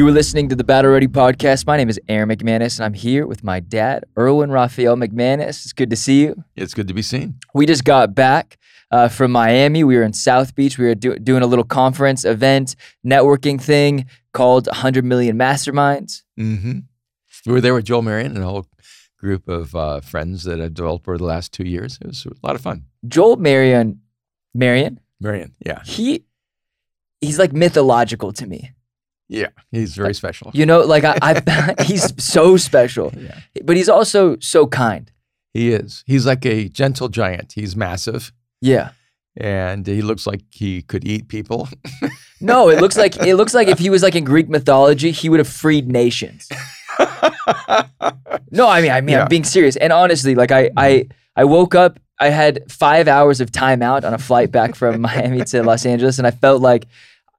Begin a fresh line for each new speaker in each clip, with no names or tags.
You were listening to the Battle Ready podcast. My name is Aaron McManus, and I'm here with my dad, Erwin Raphael McManus. It's good to see you.
It's good to be seen.
We just got back uh, from Miami. We were in South Beach. We were do- doing a little conference event, networking thing called 100 Million Masterminds.
Mm-hmm. We were there with Joel Marion and a whole group of uh, friends that I've developed over the last two years. It was a lot of fun.
Joel Marion, Marion,
Marion, yeah,
he he's like mythological to me.
Yeah, he's very special.
You know, like I, I he's so special,
Yeah.
but he's also so kind.
He is. He's like a gentle giant. He's massive,
Yeah.
and he looks like he could eat people.
No, it looks like it looks like if he was like in Greek mythology, he would have freed nations. No, I mean, I mean,
Yeah.
I'm being serious. And honestly, like I, I, I woke up. I had five hours of time out on a flight back from Miami to Los Angeles, and I felt like,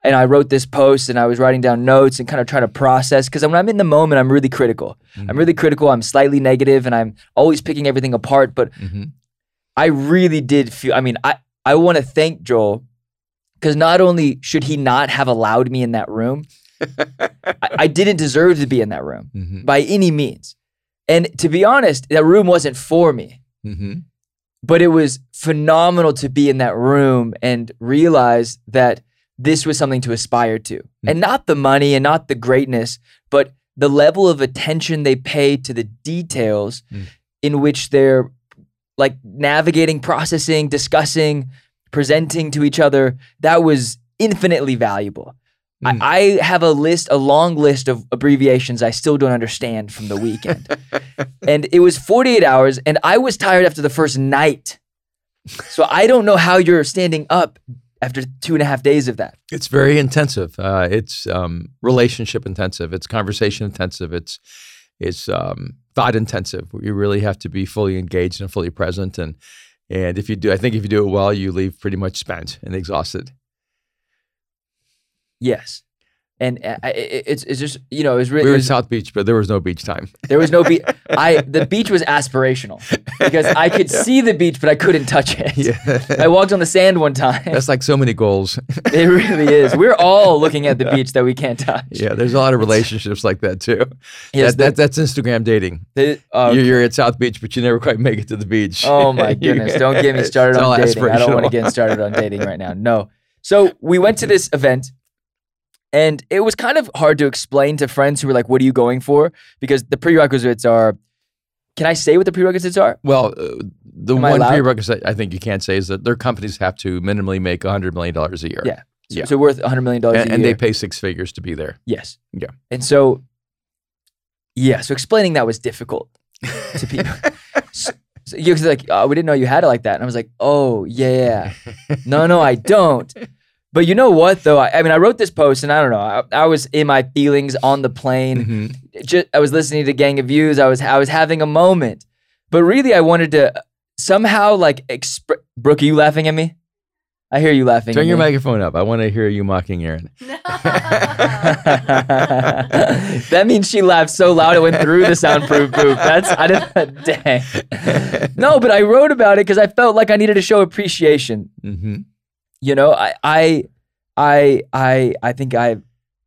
and I wrote this post, and I was writing down notes and kind of trying to process because when I'm in the moment, I'm really critical. I'm really critical. I'm slightly negative, and I'm always picking everything apart. But
Mhm.
I really did feel. I mean, I I want to thank Joel because not only should he not have allowed me in that room, I, I didn't deserve to be in that room
Mhm.
by any means. And to be honest, that room wasn't for me,
Mhm.
but it was phenomenal to be in that room and realize that this was something to aspire to. And not the money and not the greatness, but the level of attention they pay to the details
Mm.
in which they're like navigating, processing, discussing, presenting to each other. That was infinitely valuable.
Mm.
I, I have a list, a long list of abbreviations I still don't understand from the weekend. and it was 48 hours, and I was tired after the first night. So I don't know how you're standing up after two and a half days of that.
It's very intensive. Uh, it's um, relationship intensive. It's conversation intensive. It's it's um, thought intensive. You really have to be fully engaged and fully present. And and if you do, I think if you do it well, you leave pretty much spent and exhausted.
Yes. And uh, it's, it's just, you know, it was really,
We were in
was-
South Beach, but there was no beach time.
there was no beach. I, the beach was aspirational because I could see the beach, but I couldn't touch it. I walked on the sand one time.
that's like so many goals.
It really is. We're all looking at the beach that we can't touch.
yeah, there's a lot of relationships like that too.
Yes,
that, that, that's Instagram dating.
the- uh,
You're, you're at South Beach, but you never quite make it to the beach.
Oh my goodness. Don't get me started
It's all
on dating. I don't want to get started on dating right now. No. So we went to this event and it was kind of hard to explain to friends who were like, what are you going for? Because the prerequisites are can I say what the prerequisites are?
Well, uh, the
Am
one prerequisite I think you can't say is that their companies have to minimally make $100 million a year.
Yeah. So,
Yeah.
so worth $100 million a
And,
year.
and they pay six figures to be there.
Yes.
Yeah.
And so, yeah, so explaining that was difficult to people. so, so like, oh, we didn't know you had it like that. And I was like, oh, yeah. No, no, I don't. But you know what, though? I, I mean, I wrote this post and I don't know. I, I was in my feelings on the plane.
Mhm.
Just, I was listening to Gang of Youths. I was, I was having a moment. But really, I wanted to somehow like express. Brooke, are you laughing at me? I hear you laughing.
Turn
at
your
me.
microphone up. I want to hear you mocking Aaron. No.
that means she laughed so loud it went through the soundproof booth. That's I didn't. Dang. No, but I wrote about it because I felt like I needed to show appreciation.
hmm
You know, I, I, I, I, I think I.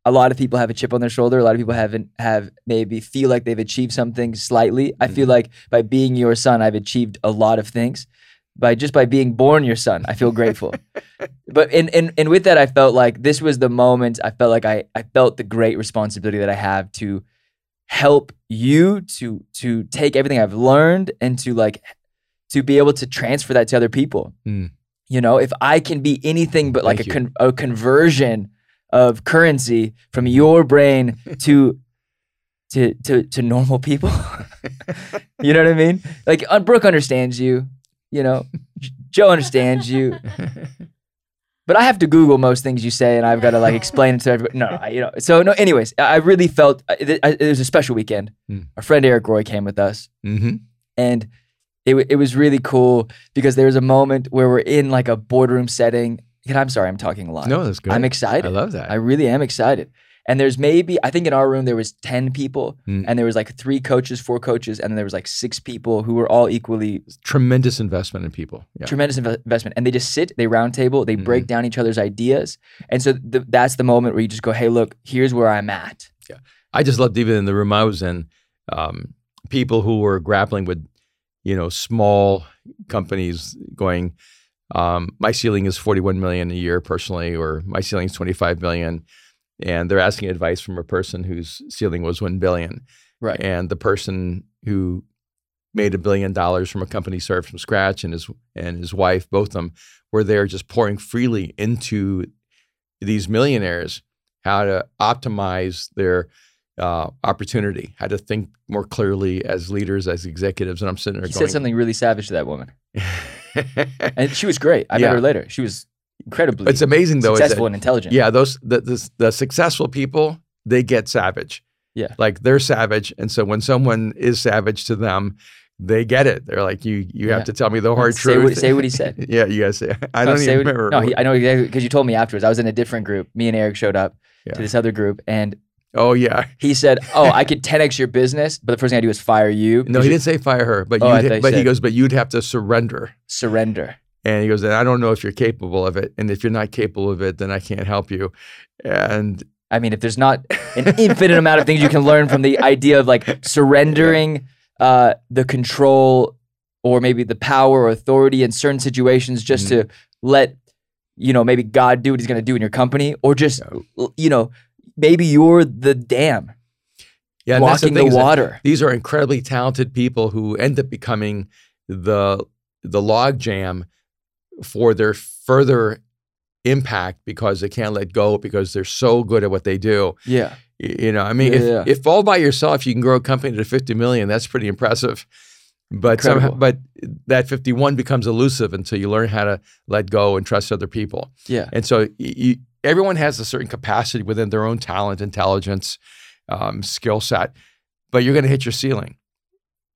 A lot of people have a chip on their shoulder. A lot of people haven't have maybe feel like they've achieved something slightly. I feel like by being your son, I've achieved a lot of things. By just by being born your son, I feel grateful. but and, and and with that, I felt like this was the moment. I felt like I I felt the great responsibility that I have to help you to to take everything I've learned and to like to be able to transfer that to other people.
Mm.
You know, if I can be anything but like a, con- a conversion of currency from your brain to to to to normal people. you know what I mean? Like uh, Brooke understands you. You know, Joe understands you. But I have to Google most things you say, and I've got to like explain it to everybody. No, I, you know. So no. Anyways, I really felt it, it was a special weekend.
Hmm.
Our friend Eric Roy came with us,
hmm
and it it was really cool because there was a moment where we're in like a boardroom setting. And I'm sorry, I'm talking a lot.
No, that's good.
I'm excited.
I love that.
I really am excited. And there's maybe I think in our room there was ten people,
Mm.
and there was like three coaches, four coaches, and then there was like six people who were all equally
Tremendous investment in people. Yeah.
tremendous inve- investment. And they just sit, they round table, they break
Mhm.
down each other's ideas, and so th- that's the moment where you just go, "Hey, look, here's where I'm at."
Yeah, I just loved even in the room I was in, um, people who were grappling with, you know, small companies going, um, my ceiling is 41 million a year personally, or my ceiling is 25 million. And they're asking advice from a person whose ceiling was 1 billion.
Right.
And the person who made a billion dollars from a company started from scratch and his and his wife, both of them, were there just pouring freely into these millionaires how to optimize their uh, opportunity, how to think more clearly as leaders, as executives. And I'm sitting there
He
going,
said something really savage to that woman, and she was great. I
Yeah.
met her later. She was incredibly
it's amazing though. is that-
successful and intelligent.
yeah, those the, the the successful people they get savage.
Yeah.
like they're savage, and so when someone is savage to them, they get it. They're like, you you have
Yeah.
to tell me the hard
say
truth.
What, say what he said.
yeah, you guys say. I
No,
don't
say
even remember.
No, he, I know exactly because you told me afterwards. I was in a different group. Me and Eric showed up
Yeah.
to this other group, and
oh yeah,
he said, "Oh, I could 10x your business, but the first thing I do is fire you."
No, he didn't say fire her, but
Oh,
you'd-
thought he
but he goes, but you'd have to surrender.
surrender.
And he goes, and I don't know if you're capable of it. And if you're not capable of it, then I can't help you. And
I mean, if there's not an infinite amount of things you can learn from the idea of like surrendering uh, the control or maybe the power or authority in certain situations just
Mm-hmm.
to let, you know, maybe God do what he's going to do in your company or just, l- you know, maybe you're the dam
yeah,
walking the,
thing
water.
these are incredibly talented people who end up becoming the the log jam for their further impact because they can't let go because they're so good at what they do.
Yeah.
You know, I mean,
Yeah,
if,
yeah.
if all by yourself you can grow a company to 50 million, that's pretty impressive. But somehow, but that 51 becomes elusive until you learn how to let go and trust other people.
Yeah.
And so you, everyone has a certain capacity within their own talent, intelligence, um, skill set, but you're going to hit your ceiling.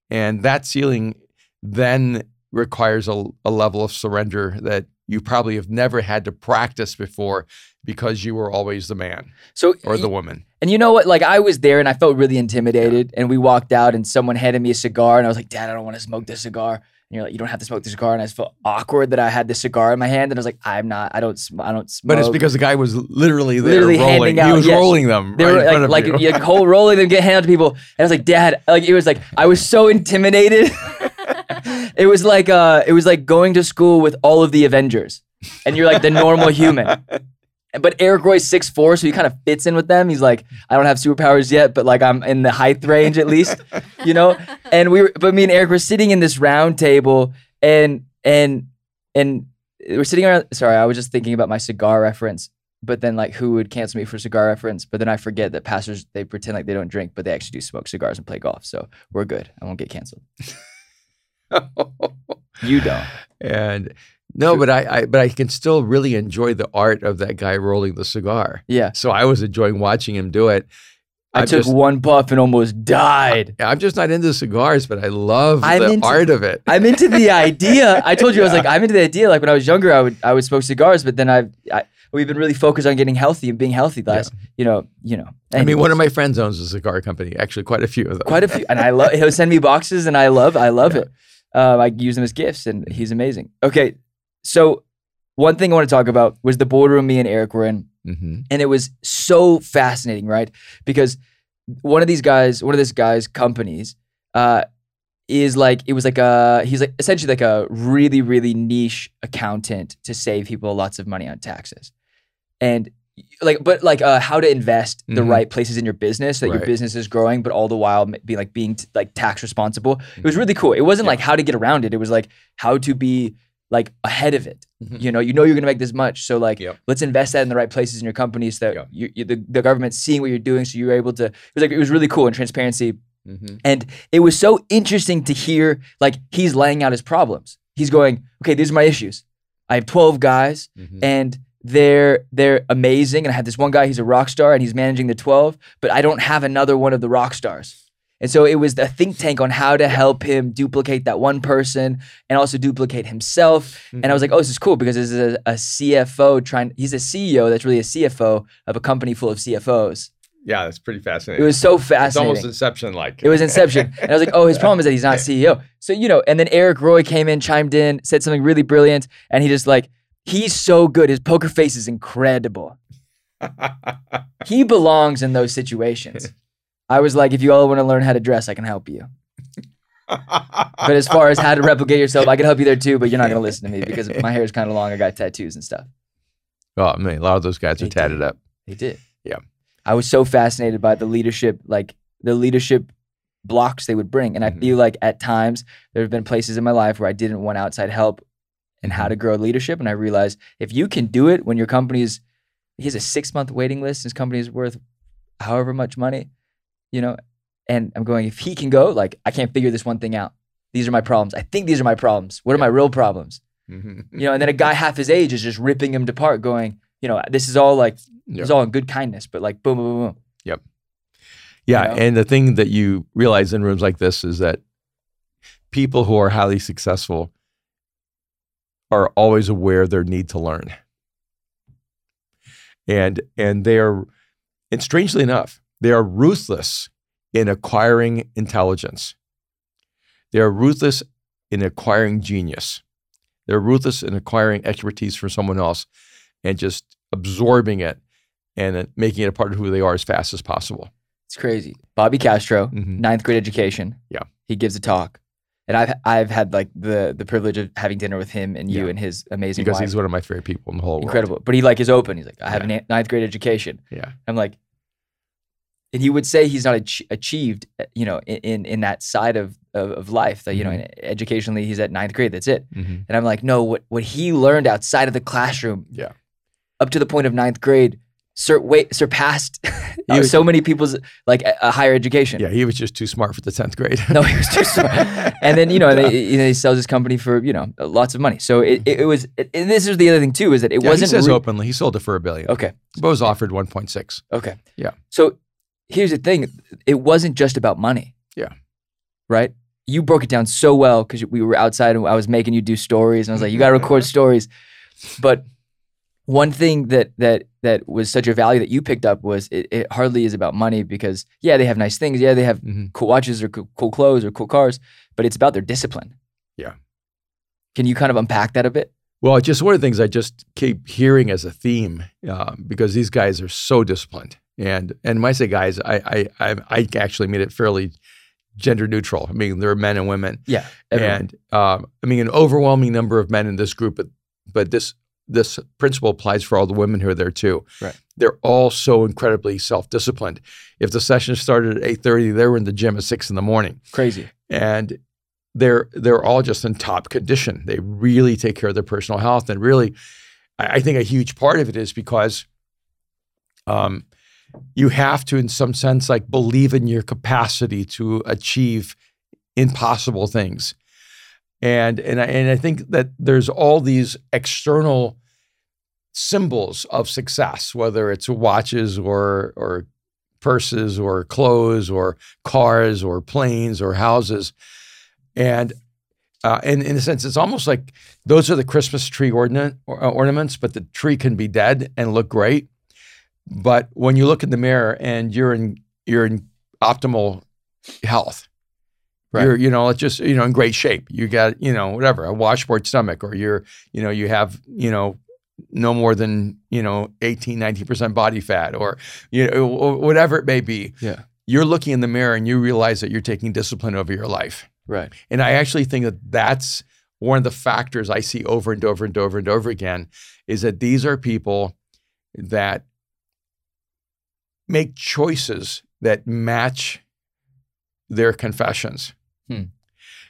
And that ceiling then requires a, a level of surrender that you probably have never had to practice before because you were always the man
So,
or the woman.
and you know what? Like, I was there and I felt really intimidated. And we walked out and someone handed me a cigar. And I was like, Dad, I don't want to smoke this cigar. And you're like, you don't have to smoke the cigar. And I just felt awkward that I had this cigar in my hand. And I was like, I'm not, I don't, I don't smoke.
But it's because the guy was literally there
Literally
rolling.
handing
he was
yes.
rolling them
They
right
were
in front
like,
of
like
you.
yeah, rolling them, get handed to people. And I was like, Dad, like it was like I was so intimidated. it was like uh, it was like going to school with all of the Avengers, and you're like the normal human. But Eric Roy's six four, so he kind of fits in with them. He's like, I don't have superpowers yet, but like I'm in the height range at least, you know. And we were, but me and Eric were sitting in this round table, and and and we're sitting around. Sorry, I was just thinking about my cigar reference but then like who would cancel me for cigar reference? But then I forget that pastors they pretend like they don't drink, but they actually do smoke cigars and play golf. So we're good. I won't get canceled. You don't.
and no, but I, I but I can still really enjoy the art of that guy rolling the cigar.
Yeah.
So I was enjoying watching him do it.
I
I'm
took
just,
one puff and almost died.
I'm just not into cigars, but I love
I'm
the
into-
art of it.
I'm into the idea. I told you I was like I'm into the idea. Like when I was younger, I would I would smoke cigars, but then I've I, we've been really focused on getting healthy and being healthy. Last you know you know.
I mean, one of my friends owns a cigar company. Actually, quite a few of them.
quite a few, and I love. He'll send me boxes, and I love. I love it. Um, I use them as gifts, and he's amazing. Okay, so one thing I want to talk about was the boardroom me and Eric were in,
hmm
and it was so fascinating, right? Because one of these guys, one of this guy's companies, uh, is like it was like a he's like essentially like a really really niche accountant to save people lots of money on taxes, and like but like uh, how to invest the
Mhm.
right places in your business so that your business is growing, but all the while be like being t- like tax responsible. It was really cool. It wasn't
Yeah.
like how to get around it. It was like how to be like ahead of it.
Mhm.
You know, you know you're gonna make this much, so like
Yep.
let's invest that in the right places in your company so that
Yeah.
you, you, the, the government's seeing what you're doing, so you're able to. It was like it was really cool and transparency,
hmm
and it was so interesting to hear like he's laying out his problems. He's going, okay, these are my issues. I have 12 guys
hmm
and they're they're amazing. And I have this one guy, he's a rock star and he's managing the 12, but I don't have another one of the rock stars. And so it was a think tank on how to help him duplicate that one person and also duplicate himself. And I was like, mm-hmm. oh, this is cool because this is a, a CFO trying, he's a CEO that's really a CFO of a company full of CFOs.
Yeah, that's pretty fascinating.
It was so fascinating.
it's almost Inception like.
It was Inception. and I was like, oh, his problem is that he's not CEO. So, you know, and then Eric Roy came in, chimed in, said something really brilliant. And he just like, he's so good. His poker face is incredible. He belongs in those situations. I was like, if you all want to learn how to dress, I can help you. But as far as how to replicate yourself, I can help you there too. But you're not going to listen to me because my hair is kind of long. I got tattoos and stuff.
oh, I mean, a lot of those guys are tatted
do.
up.
They did.
Yeah.
I was so fascinated by the leadership, like the leadership blocks they would bring. And I
Mhm.
feel like at times there have been places in my life where I didn't want outside help and how
Mhm.
to grow leadership. And I realized if you can do it when your company is, he has a six month waiting list, his company is worth however much money, you know, and I'm going, if he can go, like, I can't figure this one thing out. These are my problems. I think these are my problems. What are my real problems?
Mhm.
You know, and then a guy half his age is just ripping him apart, going, you know, this is all like
Yeah.
it's all in good kindness, but like boom, boom, boom, boom. Yep.
Yeah,
know?
and the thing that you realize in rooms like this is that people who are highly successful are always aware of their need to learn. And and they are and strangely enough, they are ruthless in acquiring intelligence. They are ruthless in acquiring genius. They're ruthless in acquiring expertise from someone else and just absorbing it and then making it a part of who they are as fast as possible.
It's crazy. Bobby Castro,
Mhm.
ninth grade education.
Yeah.
He gives a talk. And I've I've had like the the privilege of having dinner with him and you
Yeah.
and his amazing
because
wife.
he's one of my favorite people in the whole world.
incredible. But he like is open. He's like, I have
Yeah.
a ninth grade education.
Yeah.
I'm like, and he would say he's not ach- achieved, uh, you know, in, in in that side of of, of life. That you know,
Mhm.
educationally, he's at ninth grade. That's it.
Mhm.
And I'm like, no, what what he learned outside of the classroom,
Yeah.
up to the point of ninth grade, sur- surpassed
was-
so many people's like a, a higher education.
Yeah, he was just too smart for the 10th grade.
No, he was too smart. and then you know, they, you know, he sells his company for you know lots of money. So it, it, it was, and this is the other thing too, is that it
Yeah,
wasn't
he says
re-
openly he sold it for a billion.
okay.
Bo was offered 1.6.
Okay.
Yeah.
So here's the thing: it wasn't just about money.
Yeah.
Right. You broke it down so well because we were outside and I was making you do stories, and I was like, you got to record stories. But one thing that that that was such a value that you picked up was it, it hardly is about money because yeah, they have nice things, yeah, they have
Mhm.
cool watches or cool, cool clothes or cool cars, but it's about their discipline.
Yeah.
Can you kind of unpack that a bit?
Well, it's just one of the things I just keep hearing as a theme um, because these guys are so disciplined. And and when I say guys, I I I, I actually made it fairly gender neutral. I mean, there are men and women.
Yeah. everyone.
And um, I mean, an overwhelming number of men in this group, but but this this principle applies for all the women who are there too.
Right.
They're all so incredibly self-disciplined. If the session started at eight thirty, they were in the gym at six in the morning,
Crazy.
and they're they're all just in top condition. They really take care of their personal health, and really, I, I think a huge part of it is because. Um, you have to, in some sense, like believe in your capacity to achieve impossible things and and I, and I think that there's all these external symbols of success, whether it's watches or or purses or clothes or cars or planes or houses, and uh, and in a sense, it's almost like those are the Christmas tree ornament, or, ornaments, but the tree can be dead and look great. But when you look in the mirror and you're in you're in optimal health,
Right.
you're you know it's just you know in great shape. You got you know whatever a washboard stomach, or you're you know you have you know no more than you know 18 19 percent body fat, or you know whatever it may be.
Yeah.
You're looking in the mirror and you realize that you're taking discipline over your life.
Right.
And I actually think that that's one of the factors I see over and over and over and over again is that these are people that make choices that match their confessions.
Hmm.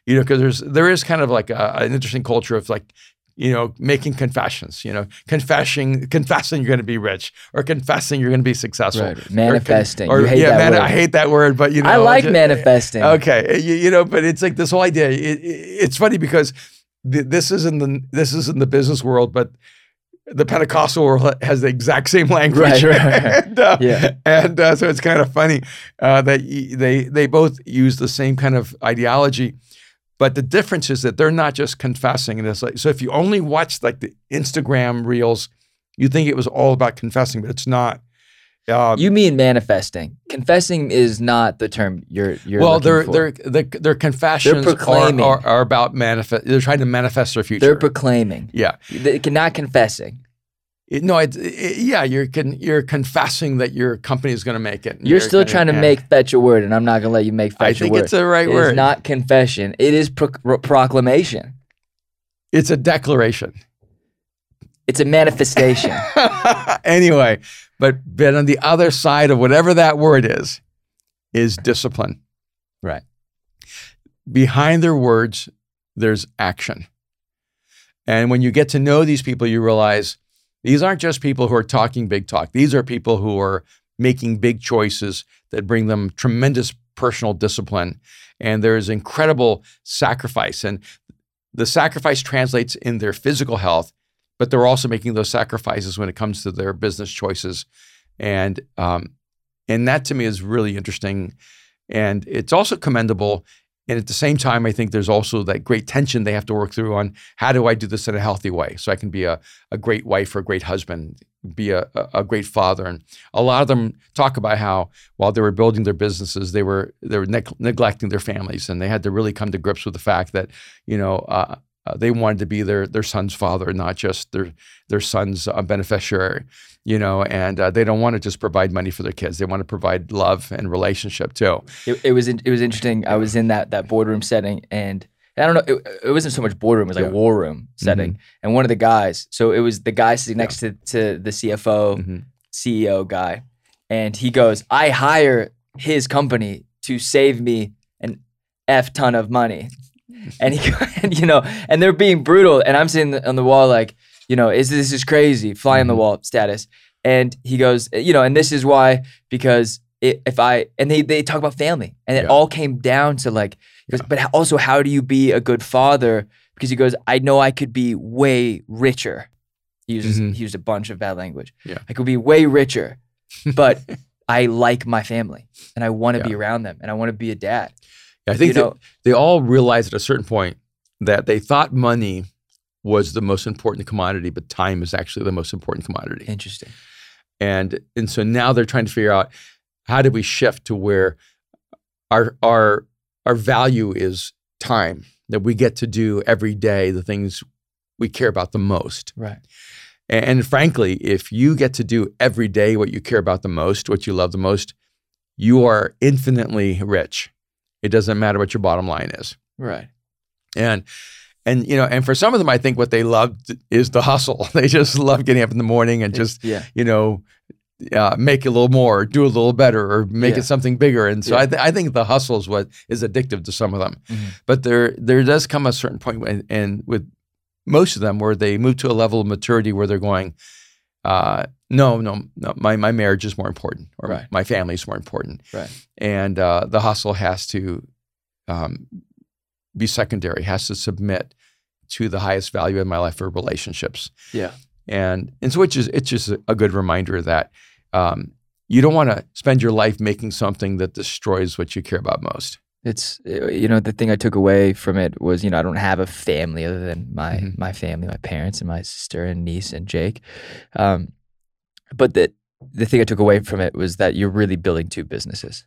You know, because there's there is kind of like a, an interesting culture of like, you know, making confessions. You know, confessing confessing you're going to be rich or confessing you're going to be successful.
Right. Manifesting.
Or,
you hate
yeah,
that
man. I hate that word, but you know,
I like
ju-
manifesting.
Okay, you, you know, but it's like this whole idea. It, it- it's funny because th- this is in the this is in the business world, but the Pentecostal world has the exact same language.
Right, right.
and, uh,
Yeah.
and uh, so it's kind of funny uh, that they they both use the same kind of ideology. But the difference is that they're not just confessing, and it's like so. If you only watch like the Instagram reels, you think it was all about confessing, but it's not. Um,
You mean manifesting? Confessing is not the term you're you're.
well,
looking
their
for.
their their their confessions are,
proclaiming.
are, are about manifest. They're trying to manifest their future.
they're proclaiming.
yeah,
They, not confessing.
It, no, it, it, yeah, you're con, you're confessing that your company is going to make it.
You're, still trying to
yeah.
make fetch a word, and I'm not going to let you make fetch
I
a
think
word.
it's the right
It is
word.
not confession. It is pro- pro- proclamation.
it's a declaration.
It's a manifestation.
anyway, but but on the other side of whatever that word is, is discipline.
right.
Behind their words, there's action. And when you get to know these people, you realize these aren't just people who are talking big talk. These are people who are making big choices that bring them tremendous personal discipline. And there's incredible sacrifice. And the sacrifice translates in their physical health, but they're also making those sacrifices when it comes to their business choices. And um, and that to me is really interesting. And it's also commendable. And at the same time, I think there's also that great tension they have to work through on how do I do this in a healthy way so I can be a, a great wife or a great husband, be a, a great father. And a lot of them talk about how while they were building their businesses, they were they were neg- neglecting their families, and they had to really come to grips with the fact that you know uh, uh, they wanted to be their their son's father, not just their their son's uh, beneficiary. You know, and uh, they don't want to just provide money for their kids; they want to provide love and relationship too.
It, it was in, it was interesting. I was in that that boardroom setting, and I don't know. It, it wasn't so much boardroom; it was like
Yeah.
war room setting. And one of the guys, so it was the guy sitting next to to the CFO,
Mhm.
CEO guy, and he goes, "I hire his company to save me an f ton of money," and he and you know, and they're being brutal, and I'm sitting on the wall like, you know, is this is crazy, fly on the
Mhm.
wall status, and he goes, you know, and this is why because it, if I and they they talk about family, and it
Yeah.
all came down to like, he goes,
Yeah.
but also how do you be a good father? Because he goes, I know I could be way richer. He uses
Mhm.
he used a bunch of bad language.
Yeah.
I could be way richer, but I like my family and I want to be around them and I want to be a dad.
I think
you know,
they all realized at a certain point that they thought money was the most important commodity, but time is actually the most important commodity.
interesting.
And and so now they're trying to figure out how do we shift to where our our our value is time that we get to do every day the things we care about the most.
Right.
And, and frankly, if you get to do every day what you care about the most, what you love the most, you are infinitely rich. It doesn't matter what your bottom line is.
Right.
And and you know, and for some of them, I think what they loved is the hustle. They just love getting up in the morning and just
yeah.
you know uh, make a little more, or do a little better, or make
Yeah.
it something bigger. And so
Yeah.
I, th- I think the hustle is what is addictive to some of them.
Mhm.
But there there does come a certain point, when, and with most of them, where they move to a level of maturity where they're going, uh, no, no, no, my my marriage is more important, or
Right.
my family is more important,
Right.
and uh, the hustle has to um, be secondary, has to submit to the highest value in my life for relationships
Yeah.
and and so it's just it's just a, good reminder that um, you don't want to spend your life making something that destroys what you care about most.
It's you know the thing I took away from it was you know I don't have a family other than my
Mhm.
my family, my parents and my sister and niece and Jake, um, but the the thing I took away from it was that you're really building two businesses.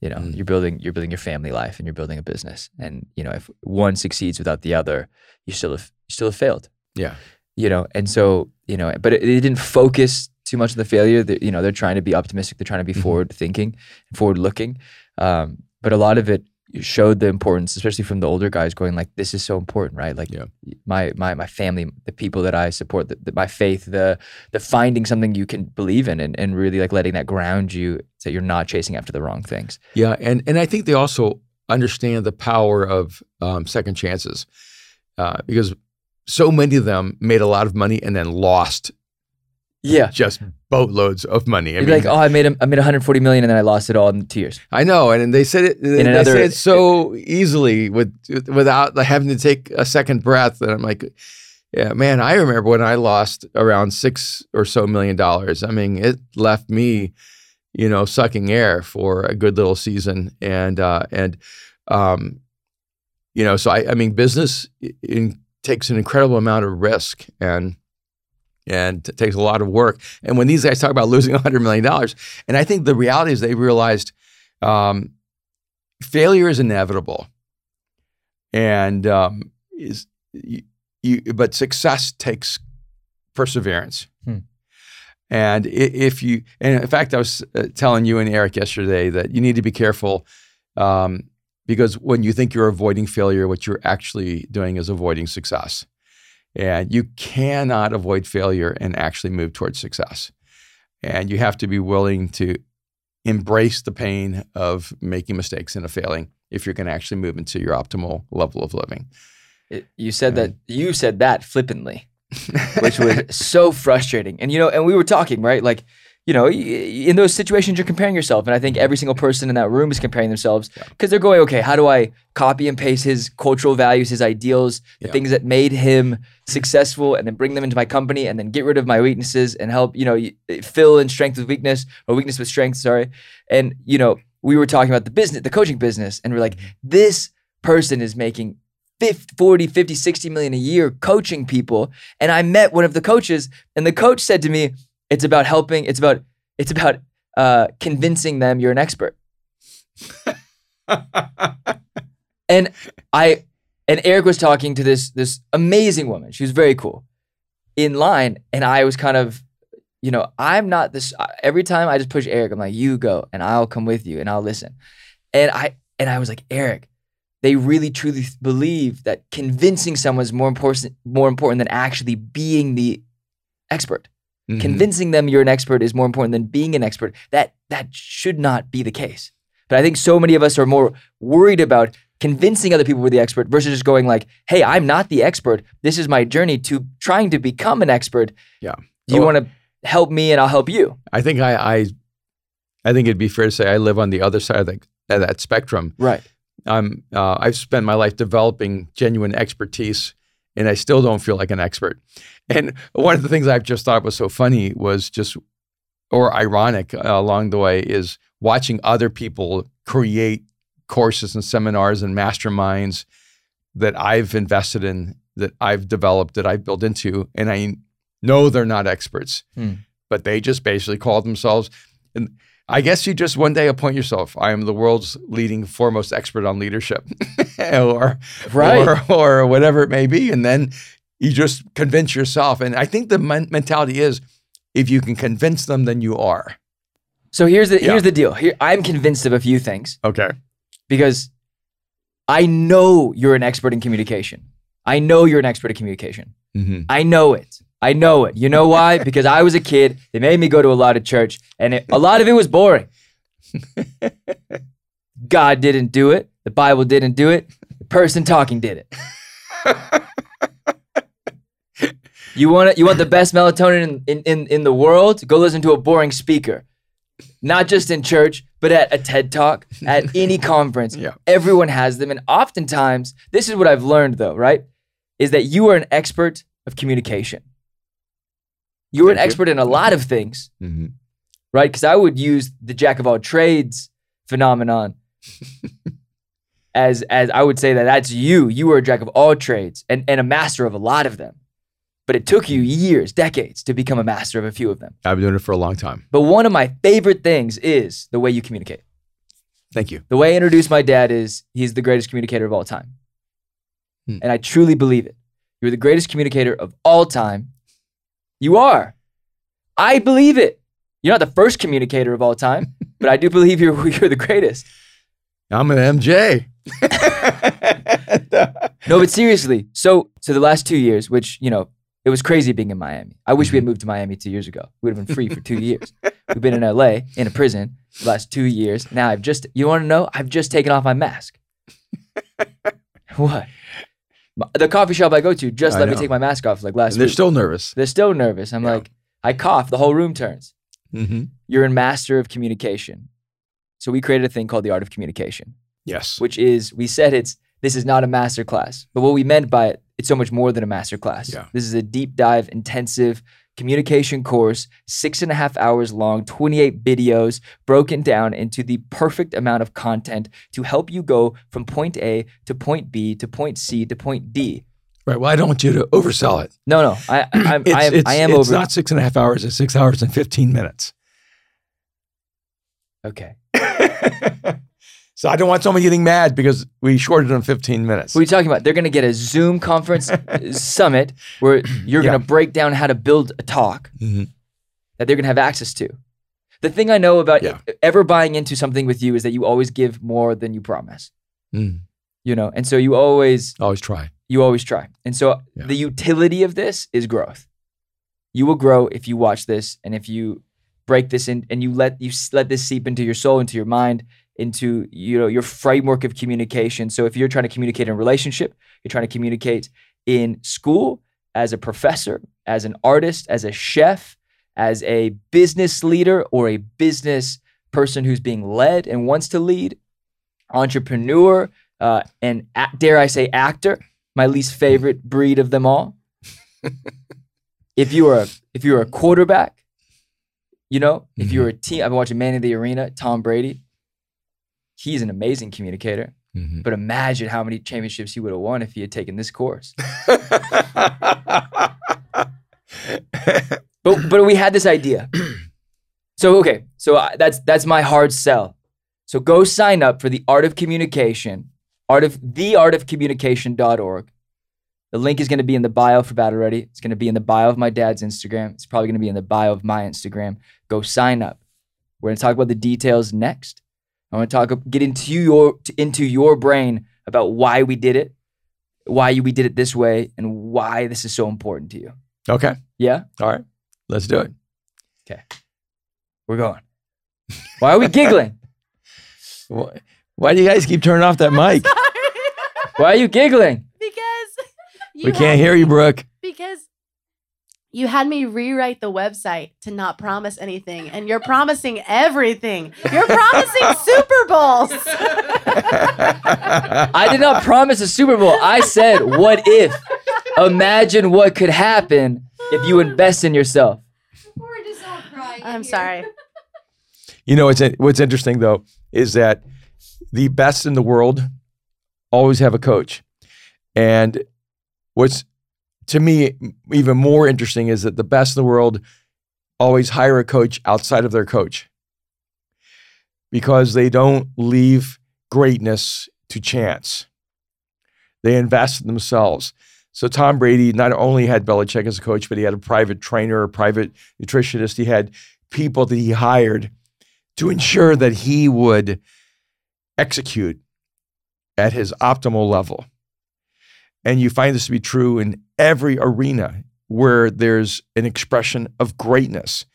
You know,
Mm.
you're building you're building your family life and you're building a business, and you know if one succeeds without the other, you still have you still have failed.
Yeah.
You know, and so you know, but it, it didn't focus too much on the failure. That you know, they're trying to be optimistic. They're trying to be
Mhm.
forward thinking, forward looking. Um, but a lot of it showed the importance, especially from the older guys, going like, "This is so important, right? Like
Yeah.
my my my family, the people that I support, the, the, my faith, the the finding something you can believe in, and, and really like letting that ground you, so you're not chasing after the wrong things.
Yeah, and and I think they also understand the power of um, second chances uh, because so many of them made a lot of money and then lost
Yeah,
just boatloads of money. I
You'd
mean,
like, oh, I made a, I made 140 million, and then I lost it all in two years.
I know, and they said it. They,
another-
say it so easily with without having to take a second breath. And I'm like, yeah, man, I remember when I lost around six or so million dollars. I mean, it left me, you know, sucking air for a good little season, and uh, and um, you know, so I, I mean, business in, takes an incredible amount of risk and and it takes a lot of work. And when these guys talk about losing $100 million, and I think the reality is they realized um, failure is inevitable. And um, is you, you, but success takes perseverance.
Hmm.
And if you, and in fact, I was uh, telling you and Eric yesterday that you need to be careful um, because when you think you're avoiding failure, what you're actually doing is avoiding success. And you cannot avoid failure and actually move towards success. And you have to be willing to embrace the pain of making mistakes and of failing if you're going to actually move into your optimal level of living.
It- you said that you said that flippantly, which was so frustrating. And you know, and we were talking right, like you know, in those situations you're comparing yourself, and I think every single person in that room is comparing themselves because they're going, okay, how do I copy and paste his cultural values, his ideals, the
Yeah.
things that made him successful, and then bring them into my company, and then get rid of my weaknesses and help you know fill in strength with weakness or weakness with strength. Sorry, and you know, we were talking about the business, the coaching business, and we're like, mm-hmm. this person is making 50, 40, 50, 60 million a year coaching people. And I met one of the coaches, and the coach said to me, it's about helping, it's about, it's about uh, convincing them you're an expert. And I and Eric was talking to this this amazing woman. She was very cool. In line, and I was kind of, you know, I'm not this. Every time I just push Eric, I'm like, you go, and I'll come with you, and I'll listen. And I and I was like, Eric, they really truly believe that convincing someone is more important more important than actually being the expert.
Mhm.
Convincing them you're an expert is more important than being an expert. That that should not be the case. But I think so many of us are more worried about convincing other people we're the expert versus just going like, "Hey, I'm not the expert. This is my journey to trying to become an expert.
Yeah.
Do you
Oh.
want to help me and I'll help you?"
I think I, I, I think it'd be fair to say I live on the other side of, the, of that spectrum.
Right.
I'm, uh, I've spent my life developing genuine expertise, and I still don't feel like an expert. And one of the things I've just thought was so funny was just, or ironic uh, along the way, is watching other people create courses and seminars and masterminds that I've invested in, that I've developed, that I've built into, and I know they're not experts,
Hmm.
but they just basically call themselves. And I guess you just one day appoint yourself. I am the world's leading foremost expert on leadership, or
Right.
or, or whatever it may be, and then you just convince yourself. And I think the men- mentality is, if you can convince them, then you are.
So here's the
Yeah.
here's the deal. Here I'm convinced of a few things
Okay.
because I know you're an expert in communication. I know you're an expert in communication.
Mm-hmm.
I know it. I know it. You know why? because I was a kid. They made me go to a lot of church, and it, a lot of it was boring. God didn't do it. The Bible didn't do it. The person talking did it. You want it, you want the best melatonin in, in, in, in the world? Go listen to a boring speaker. Not just in church, but at a TED talk, at any conference.
Yeah.
Everyone has them. And oftentimes, this is what I've learned though, right? Is that you are an expert of communication. You're an
Thank you.
expert in a lot of things,
Mm-hmm.
right? Because I would use the jack of all trades phenomenon as as I would say that that's you. You are a jack of all trades and, and a master of a lot of them. But it took you years, decades to become a master of a few of them.
I've been doing it for a long time.
But one of my favorite things is the way you communicate.
Thank you.
The way I introduce my dad is he's the greatest communicator of all time.
Hmm.
And I truly believe it. You're the greatest communicator of all time. You are. I believe it. You're not the first communicator of all time, but I do believe you're, you're the greatest.
I'm an MJ.
No, but seriously. So, so the last two years, which, you know, it was crazy being in Miami. I wish we had mm-hmm. moved to Miami two years ago. We would have been free for two years. We've been in LA in a prison the last two years. Now I've just, you want to know? I've just taken off my mask. what? The coffee shop I go to just
I
let me take my mask off like last
and they're
week.
still nervous.
they're still nervous. I'm
Yeah.
like, I cough, the whole room turns.
Mm-hmm.
You're a master of communication. So we created a thing called the art of communication
Yes.
which is we said it's this is not a master class, but what we meant by it, it's so much more than a master class.
Yeah.
This is a deep dive, intensive communication course, six and a half hours long, 28 videos broken down into the perfect amount of content to help you go from point A to point B to point C to point D.
Right. Well, I don't want you to oversell it.
No, no, I, I, I'm,
It's,
I am,
it's,
I am
it's
over.
not six and a half hours. It's six hours and 15 minutes.
okay.
so I don't want someone getting mad because we shorted them 15 minutes.
What are you talking about? They're going to get a Zoom conference summit where you're
Yeah.
going to break down how to build a talk.
Mhm.
that they're going to have access to. The thing I know about
Yeah.
ever buying into something with you is that you always give more than you promise.
Mm.
You know, and so you always
Always try.
you always try. And so
Yeah.
the utility of this is growth. You will grow if you watch this and if you break this in and you let you let this seep into your soul, into your mind, into you know your framework of communication. So if you're trying to communicate in relationship, you're trying to communicate in school, as a professor, as an artist, as a chef, as a business leader or a business person who's being led and wants to lead, entrepreneur, uh, and a- dare I say actor, my least favorite breed of them all. if you are a, if you're a quarterback, you know, if you're a team, I've been watching Man in the Arena, Tom Brady. He's an amazing communicator,
Mhm.
but imagine how many championships he would have won if he had taken this course. But but we had this idea. So okay, so I, that's that's my hard sell. So go sign up for the Art of Communication, art of theartofcommunication.org. The link is going to be in the bio for Battle Ready. It's going to be in the bio of my dad's Instagram. It's probably going to be in the bio of my Instagram. Go sign up. We're going to talk about the details next. I want to talk get into your into your brain about why we did it, why we did it this way, and why this is so important to you.
okay.
Yeah.
All right. Let's do it. Okay.
We're going. Why are we giggling?
Why, why do you guys keep turning off that mic?
Why are you giggling?
because you
we can't hear you, Brooke.
Because you had me rewrite the website to not promise anything, and you're promising everything. You're promising Super Bowls.
I did not promise a Super Bowl. I said, what if? Imagine what could happen if you invest in yourself.
We're just all crying.
I'm
here.
sorry.
You know what's what's interesting though is that the best in the world always have a coach, and what's to me even more interesting is that the best in the world always hire a coach outside of their coach because they don't leave greatness to chance. They invest in themselves. So Tom Brady not only had Belichick as a coach, but he had a private trainer, a private nutritionist. He had people that he hired to ensure that he would execute at his optimal level. And you find this to be true in every arena where there's an expression of greatness.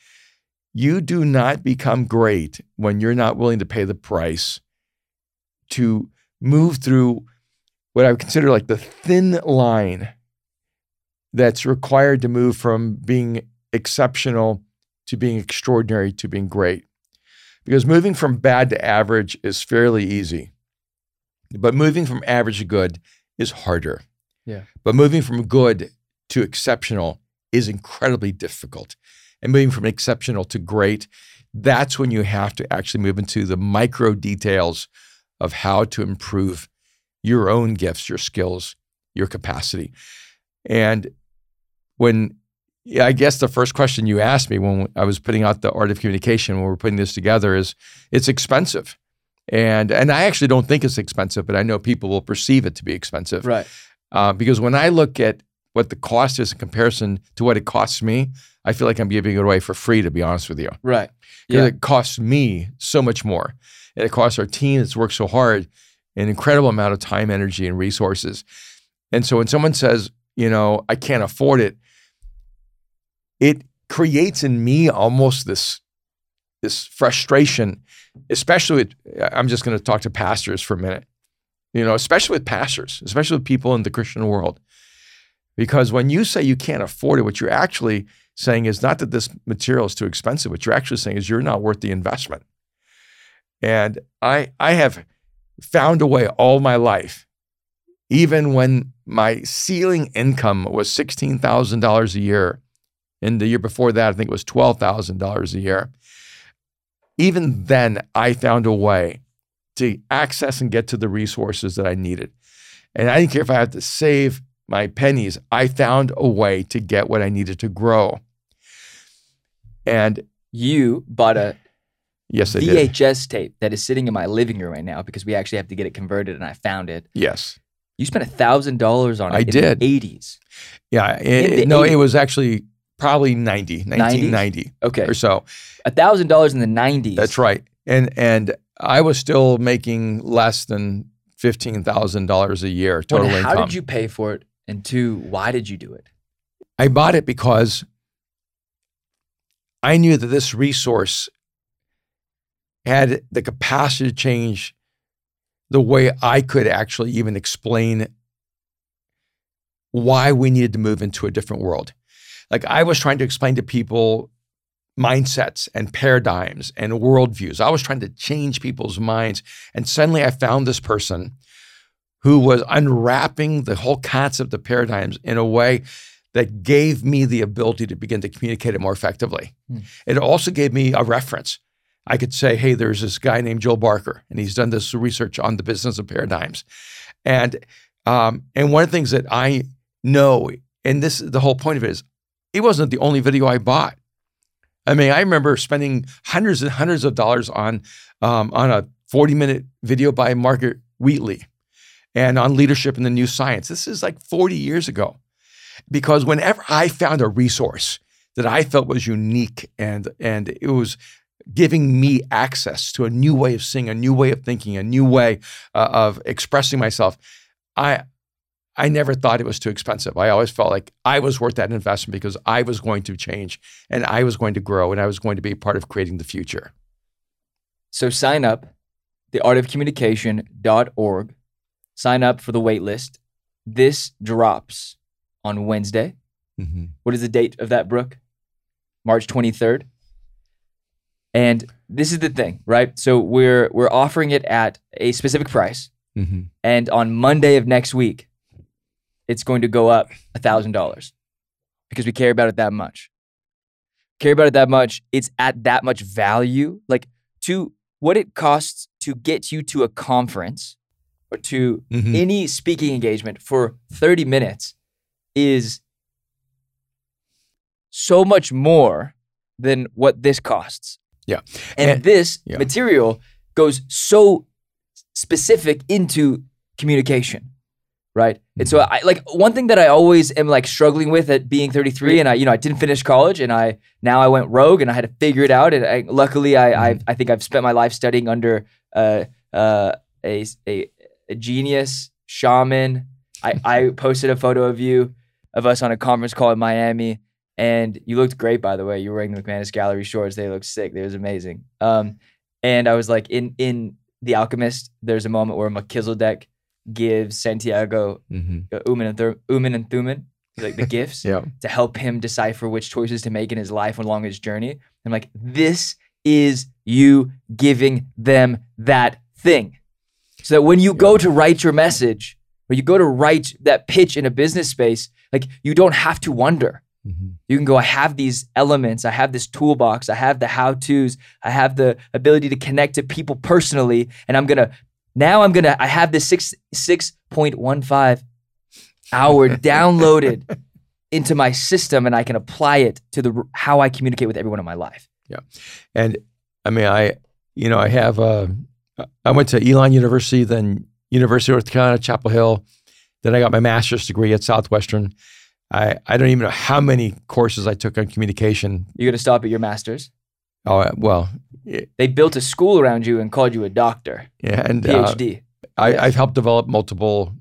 You do not become great when you're not willing to pay the price to move through what I would consider like the thin line that's required to move from being exceptional to being extraordinary to being great. Because moving from bad to average is fairly easy. But moving from average to good is harder.
Yeah.
But moving from good to exceptional is incredibly difficult. And moving from exceptional to great, that's when you have to actually move into the micro details of how to improve your own gifts, your skills, your capacity. And when yeah, I guess the first question you asked me when I was putting out the art of communication, when we we're putting this together, is it's expensive. And and I actually don't think it's expensive, but I know people will perceive it to be expensive.
Right.
Uh, because when I look at what the cost is in comparison to what it costs me, I feel like I'm giving it away for free, to be honest with you.
Right.
Because
Yeah.
it costs me so much more. And it costs our team that's worked so hard an incredible amount of time, energy, and resources. And so when someone says, you know, I can't afford it, it creates in me almost this this frustration, especially with I'm just going to talk to pastors for a minute. You know, especially with pastors, especially with people in the Christian world. Because when you say you can't afford it, what you're actually saying is not that this material is too expensive. What you're actually saying is you're not worth the investment. And I I have found a way all my life, even when my ceiling income was sixteen thousand dollars a year, and the year before that I think it was twelve thousand dollars a year. Even then, I found a way to access and get to the resources that I needed. And I didn't care if I had to save my pennies. I found a way to get what I needed to grow. And
You bought a
yes, I did.
VHS tape that is sitting in my living room right now because we actually have to get it converted and I found it.
Yes.
You spent a thousand dollars on it
I
in
did.
the 80s.
Yeah. It- no, it was actually probably 90, 1990
Okay,
or so.
a thousand dollars in the nineties.
That's right. And and I was still making less than fifteen thousand dollars a year total
One,
income.
how did you pay for it? And two, why did you do it?
I bought it because I knew that this resource had the capacity to change the way I could actually even explain why we needed to move into a different world. Like I was trying to explain to people mindsets and paradigms and worldviews. I was trying to change people's minds. And suddenly I found this person who was unwrapping the whole concept of paradigms in a way that gave me the ability to begin to communicate it more effectively.
Hmm.
It also gave me a reference. I could say, hey, there's this guy named Joel Barker, and he's done this research on the business of paradigms. And um, and one of the things that I know, and this is the whole point of it is, it wasn't the only video I bought. I mean, I remember spending hundreds and hundreds of dollars on um, on a 40 minute video by Margaret Wheatley and on leadership in the new science. This is like 40 years ago. Because whenever I found a resource that I felt was unique and and it was giving me access to a new way of seeing, a new way of thinking, a new way uh, of expressing myself, I I never thought it was too expensive. I always felt like I was worth that investment because I was going to change and I was going to grow and I was going to be a part of creating the future.
So sign up, theartofcommunication.org. Sign up for the wait list. This drops on Wednesday. What is the date of that, Brooke? March 23rd. And this is the thing, right? So we're we're offering it at a specific price.
Mm-hmm.
And on Monday of next week, it's going to go up $1,000 because we care about it that much. Care about it that much. It's at that much value. Like to what it costs to get you to a conference or to
Mm-hmm.
any speaking engagement for 30 minutes is so much more than what this costs.
Yeah.
And,
And-
this
yeah.
material goes so specific into communication. Right. And so
Mm-hmm.
I like one thing that I always am like struggling with at being 33 and I, you know, I didn't finish college and I now I went rogue and I had to figure it out. And I, luckily I, I,
Mm-hmm.
I think I've spent my life studying under uh, uh, a, a, a genius shaman. I, I posted a photo of you of us on a conference call in Miami, and you looked great, by the way. You were wearing the McManus Gallery shorts; they looked sick. They was amazing. Um, and I was like, in in The Alchemist, there's a moment where Melchizedek gives Santiago
Mm-hmm.
uh, Uman and Thur- Uman and Thuman like the gifts
Yeah.
to help him decipher which choices to make in his life along his journey. I'm like, this is you giving them that thing. So that when you go to write your message or you go to write that pitch in a business space, like you don't have to wonder.
Mm-hmm.
You can go, I have these elements, I have this toolbox, I have the how to's, I have the ability to connect to people personally, and I'm gonna now I'm gonna I have this six six point one five hour downloaded into my system, and I can apply it to the how I communicate with everyone in my life.
Yeah, and I mean, I, you know, I have, uh, I went to Elon University, then University of North Carolina, Chapel Hill. Then I got my master's degree at Southwestern. I, I don't even know how many courses I took on communication.
You're gonna stop at your master's.
Oh, well,
They built a school around you and called you a doctor, Yeah,
and uh,
PhD.
I,
Yes.
I've helped develop multiple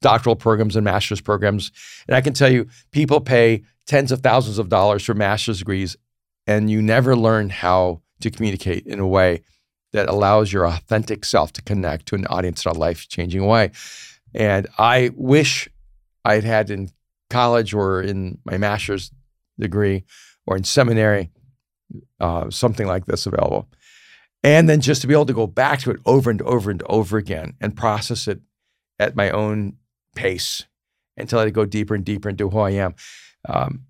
doctoral programs and master's programs. And I can tell you, people pay tens of thousands of dollars for master's degrees, and you never learn how to communicate in a way that allows your authentic self to connect to an audience in a life changing way. And I wish I'd had in college or in my master's degree or in seminary uh, something like this available. And then just to be able to go back to it over and over and over again and process it at my own pace until I go deeper and deeper into who I am. Um,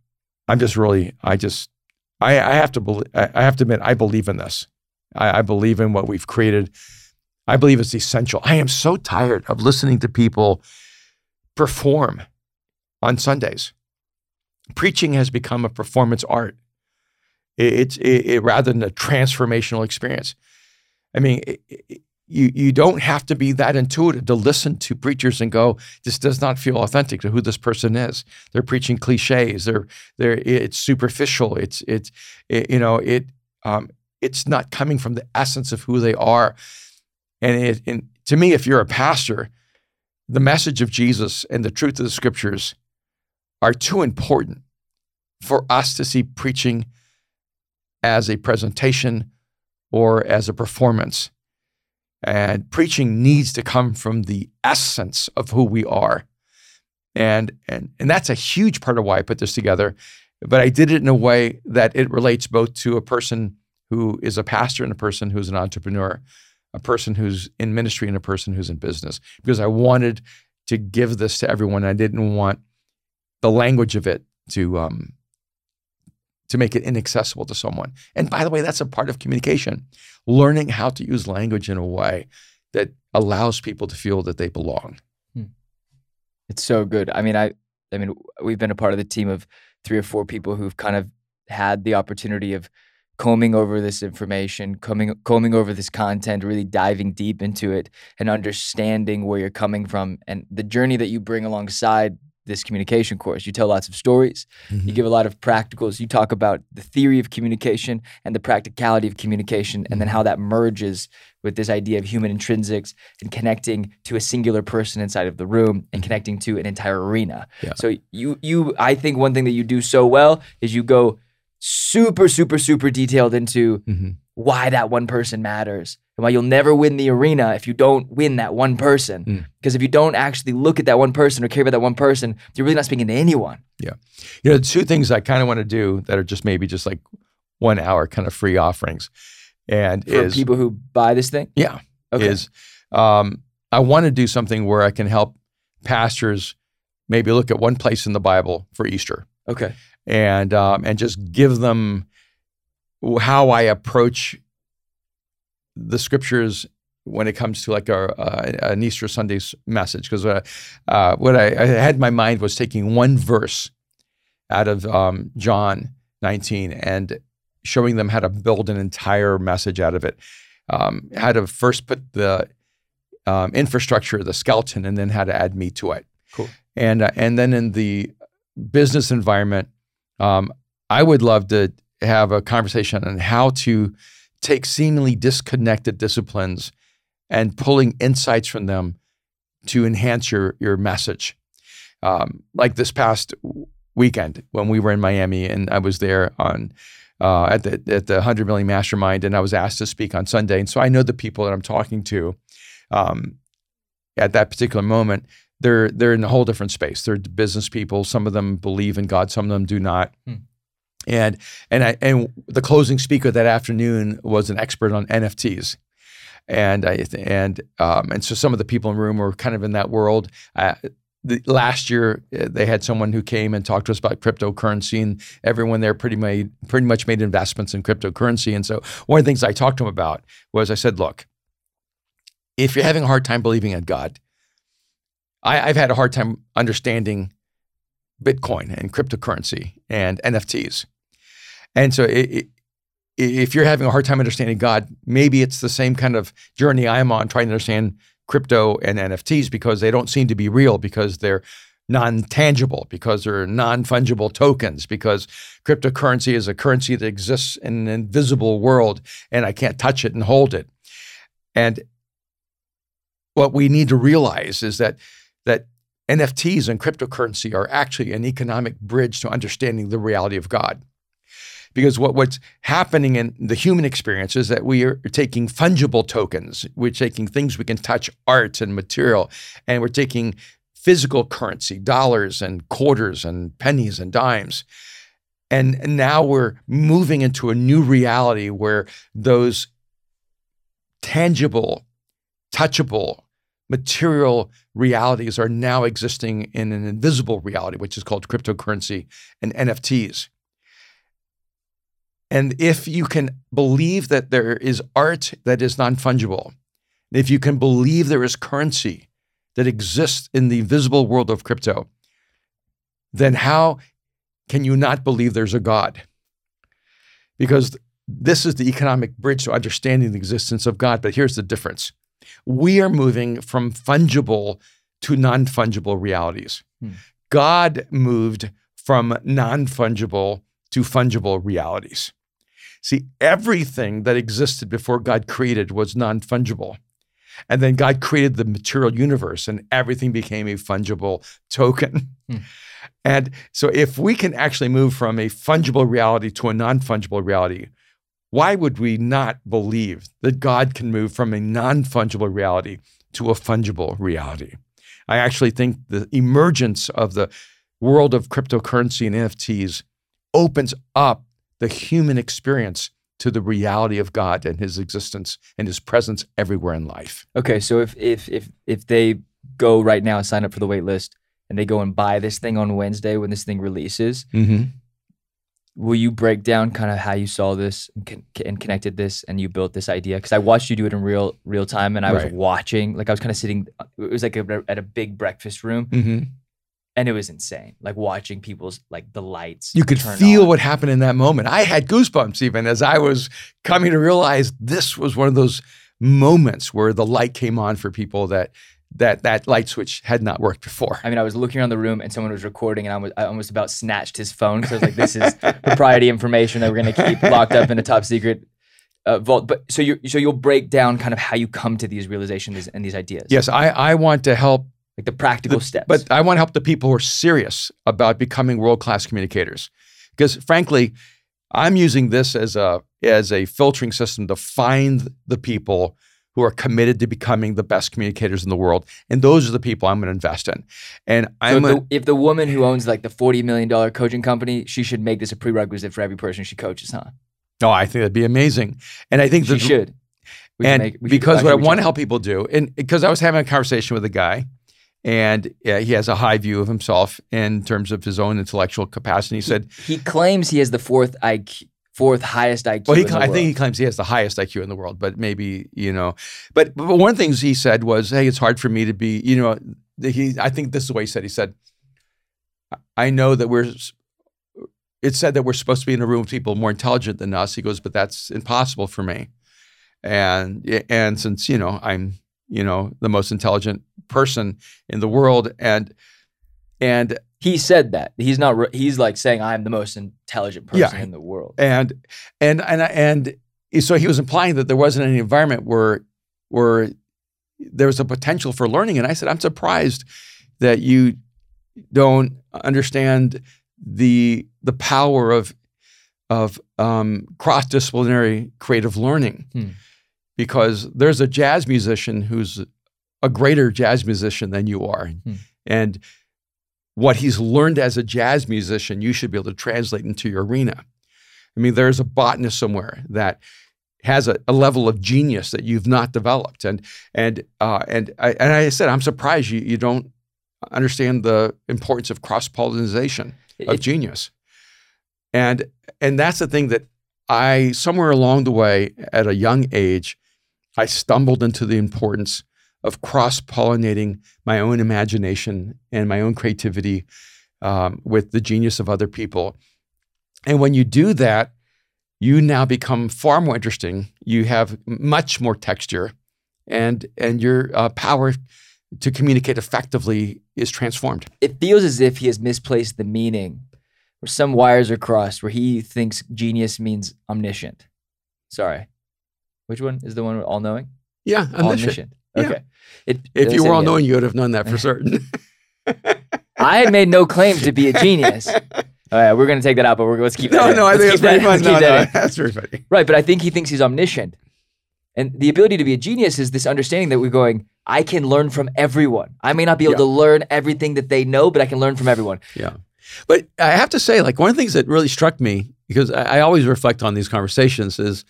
I'm just really, I just, I, I have to believe, I have to admit, I believe in this. I, I believe in what we've created. I believe it's essential. I am so tired of listening to people perform on Sundays. Preaching has become a performance art. It- It's it, it, rather than a transformational experience. I mean, it- you you don't have to be that intuitive to listen to preachers and go, this does not feel authentic to who this person is. They're preaching cliches. They're they're it's superficial. It's it's it, you know it um, it's not coming from the essence of who they are. And, it, and to me, if you're a pastor, the message of Jesus and the truth of the scriptures are too important for us to see preaching as a presentation or as a performance. And preaching needs to come from the essence of who we are. And, and, and that's a huge part of why I put this together. But I did it in a way that it relates both to a person who is a pastor and a person who's an entrepreneur, a person who's in ministry and a person who's in business, because I wanted to give this to everyone. I didn't want the language of it to um, to make it inaccessible to someone. And by the way, that's a part of communication, learning how to use language in a way that allows people to feel that they belong.
Hmm. It's so good. I mean, I I mean, we've been a part of the team of three or four people who've kind of had the opportunity of combing over this information, combing combing over this content, really diving deep into it and understanding where you're coming from and the journey that you bring alongside this communication course. You tell lots of stories, mm-hmm. you give a lot of practicals, you talk about the theory of communication and the practicality of communication, and then mm-hmm. how that merges with this idea of human intrinsics and connecting to a singular person inside of the room and mm-hmm. connecting to an entire arena. Yeah. So you you I think one thing that you do so well is you go super super super detailed into mm-hmm. why that one person matters and why you'll never win the arena if you don't win that one person. Mm. Because if you don't actually look at that one person or care about that one person, you're really not speaking to anyone.
Yeah. You know, two things I kind of want to do that are just maybe just like one hour kind of free offerings. And
for
is,
people who buy this thing?
Yeah. Okay. Is um, I want to do something where I can help pastors maybe look at one place in the Bible for Easter.
Okay.
And um, and just give them how I approach the scriptures when it comes to like a, uh, an Easter Sunday's message because uh, uh, what I, I, had in my mind was taking one verse out of um, John 19 and showing them how to build an entire message out of it. Um, how to first put the um, infrastructure, the skeleton, and then how to add meat to it.
Cool.
And uh, and then in the business environment, um, I would love to have a conversation on how to take seemingly disconnected disciplines and pulling insights from them to enhance your your message. Um, like this past weekend when we were in Miami and I was there on uh, at the at the hundred million mastermind and I was asked to speak on Sunday. And so I know the people that I'm talking to um, at that particular moment. They're they're in a whole different space. They're business people. Some of them believe in God. Some of them do not. Hmm. And and I and the closing speaker that afternoon was an expert on NFTs. And I and um, and so some of the people in the room were kind of in that world. Uh, the, last year uh, they had someone who came and talked to us about cryptocurrency, and everyone there pretty made pretty much made investments in cryptocurrency. And so one of the things I talked to him about was I said, look, if you're having a hard time believing in God, I, I've had a hard time understanding Bitcoin and cryptocurrency and NFTs. And so it, it, if you're having a hard time understanding God, maybe it's the same kind of journey I'm on trying to understand crypto and NFTs because they don't seem to be real because they're non-tangible because they're non-fungible tokens because cryptocurrency is a currency that exists in an invisible world and I can't touch it and hold it. And what we need to realize is that that NFTs and cryptocurrency are actually an economic bridge to understanding the reality of God. Because what, what's happening in the human experience is that we are taking fungible tokens, we're taking things we can touch, art and material, and we're taking physical currency, dollars and quarters and pennies and dimes. And now we're moving into a new reality where those tangible, touchable, material realities are now existing in an invisible reality, which is called cryptocurrency and NFTs. And if you can believe that there is art that is non fungible, if you can believe there is currency that exists in the visible world of crypto, then how can you not believe there's a God? Because this is the economic bridge to understanding the existence of God. But here's the difference We are moving from fungible to non fungible realities.
Hmm.
God moved from non fungible to fungible realities. See, everything that existed before God created was non fungible. And then God created the material universe and everything became a fungible token.
Hmm.
And so, if we can actually move from a fungible reality to a non fungible reality, why would we not believe that God can move from a non fungible reality to a fungible reality? I actually think the emergence of the world of cryptocurrency and NFTs opens up the human experience to the reality of God and his existence and his presence everywhere in life.
Okay, so if if if if they go right now and sign up for the wait list and they go and buy this thing on Wednesday when this thing releases,
Mm-hmm.
Will you break down kind of how you saw this and, con- and connected this and you built this idea? Because I watched you do it in real real time and I was watching, like I was kind of sitting. It was like a, at a big breakfast room
Mm-hmm.
and it was insane. Like watching people's like the lights.
You could feel
on.
what happened in that moment. I had goosebumps even as I was coming to realize this was one of those moments where the light came on for people that that that light switch had not worked before.
I mean, I was looking around the room and someone was recording, and I was I almost about snatched his phone because I was like, "This is propriety information that we're gonna keep locked up in a top secret uh, vault." But so you so you'll break down kind of how you come to these realizations and these ideas.
Yes, I, I want to help
like the practical
The-
steps.
But I want to help the people who are serious about becoming world class communicators, because frankly, I'm using this as a as a filtering system to find the people who are committed to becoming the best communicators in the world, and those are the people I'm going to invest in. And I'm
if,
gonna,
the, if the woman who owns like the forty million dollar coaching company, she should make this a prerequisite for every person she coaches, huh?
no, I think that'd be amazing, and I think
She
that
should. We
and
make- should
because what I want to help people do, and because I was having a conversation with a guy, and yeah, he has a high view of himself in terms of his own intellectual capacity. He said,
he claims he has the fourth IQ, fourth highest IQ.
Well, he,
in the
cl- I think he claims he has the highest IQ in the world, but maybe you know. But, but one of the things he said was, "Hey, it's hard for me to be." You know, he. I think this is the way he said. He said, "I know that we're." It said that we're supposed to be in a room with people more intelligent than us. He goes, but that's impossible for me. And and since you know I'm you know the most intelligent person in the world, and and
he said that he's not. He's like saying I'm the most intelligent person
Yeah.
in the world.
and and and and so he was implying that there wasn't any environment where where there was a potential for learning and i said i'm surprised that you don't understand the the power of of um, cross-disciplinary creative learning
Hmm.
because there's a jazz musician who's a greater jazz musician than you are
Hmm.
and what he's learned as a jazz musician you should be able to translate into your arena. I mean, there's a botanist somewhere that has a, a level of genius that you've not developed, and and uh, and I, and I said, I'm surprised you you don't understand the importance of cross pollination of
It-
genius, and and that's the thing that I somewhere along the way at a young age, I stumbled into the importance of cross pollinating my own imagination and my own creativity um, with the genius of other people. And when you do that, you now become far more interesting. You have much more texture, and and your uh, power to communicate effectively is transformed.
it feels as if he has misplaced the meaning, where some wires are crossed, where he thinks genius means omniscient. Sorry, which one is the one with all knowing?
Yeah,
Omniscient.
Yeah.
Okay. It,
If you were all knowing, you would have known that for certain.
I made no claim to be a genius. Oh, all right, we're gonna take that out, but we're let's keep that.
no,
in.
no, I
Let's
think
keep
it's very
that-
fun. No,
that
no, that's very funny.
Right, but I think he thinks he's omniscient. And the ability to be a genius is this understanding that we're going, I can learn from everyone. I may not be able
Yeah.
to learn everything that they know, but I can learn from everyone.
Yeah. But I have to say, like, one of the things that really struck me, because I, I always reflect on these conversations, is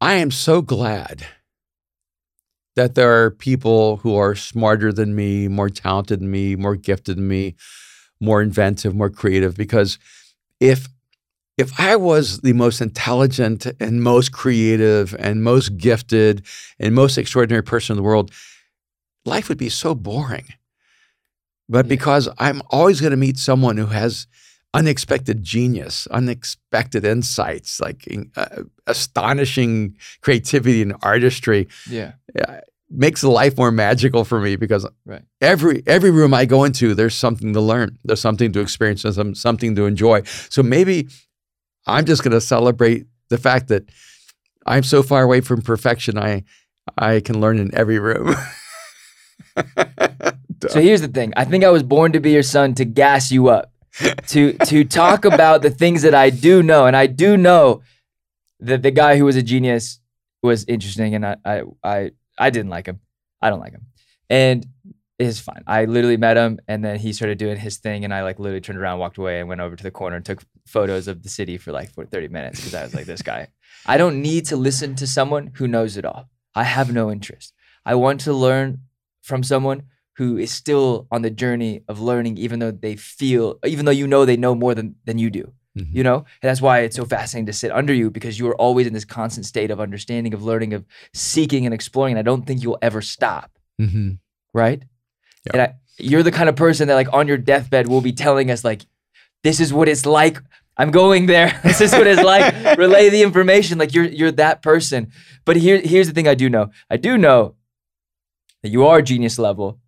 I am so glad that there are people who are smarter than me, more talented than me, more gifted than me, more inventive, more creative. Because if if I was the most intelligent and most creative and most gifted and most extraordinary person in the world, life would be so boring. But because I'm always going to meet someone who has unexpected genius, unexpected insights, like uh, astonishing creativity and artistry.
Yeah.
makes life more magical for me because
Right.
every every room I go into, there's something to learn, there's something to experience, there's some, something to enjoy. So maybe I'm just going to celebrate the fact that I'm so far away from perfection. I I can learn in every room.
So here's the thing. I think I was born to be your son to gas you up, to to talk about the things that I do know, and I do know that the guy who was a genius was interesting, and I I I, I didn't like him. I don't like him, and it's fine. I literally met him, and then he started doing his thing, and I like literally turned around, walked away, and went over to the corner and took photos of the city for like for 30 minutes because I was like, this guy. I don't need to listen to someone who knows it all. I have no interest. I want to learn from someone who is still on the journey of learning, even though they feel, even though you know they know more than than you do.
Mhm.
You know, and that's why it's so fascinating to sit under you because you are always in this constant state of understanding, of learning, of seeking and exploring. And I don't think you'll ever stop,
Mhm.
right?
Yeah.
And I, you're the kind of person that, like, on your deathbed, will be telling us, like, this is what it's like. I'm going there. this is what it's like. Relay the information. Like you're you're that person. But here here's the thing I do know. I do know that you are genius level.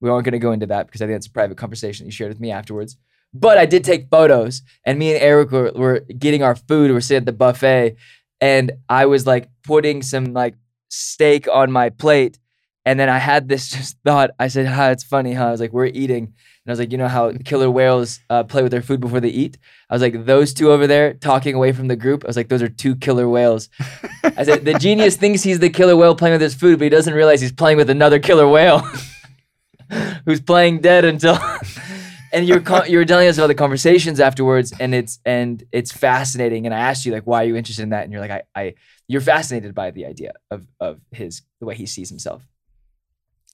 We aren't going to go into that because I think that's a private conversation you shared with me afterwards. But I did take photos, and me and Eric were, were getting our food. We're sitting at the buffet, and I was like putting some like steak on my plate, and then I had this just thought. I said, "Huh, it's funny, huh?" I was like, "We're eating," and I was like, "You know how killer whales uh, play with their food before they eat?" I was like, "Those two over there talking away from the group." I was like, "Those are two killer whales." I said, "The genius thinks he's the killer whale playing with his food, but he doesn't realize he's playing with another killer whale." who's playing dead until and you're co- you were telling us about the conversations afterwards and it's and it's fascinating and i asked you like why are you interested in that and you're like i, I you're fascinated by the idea of of his the way he sees himself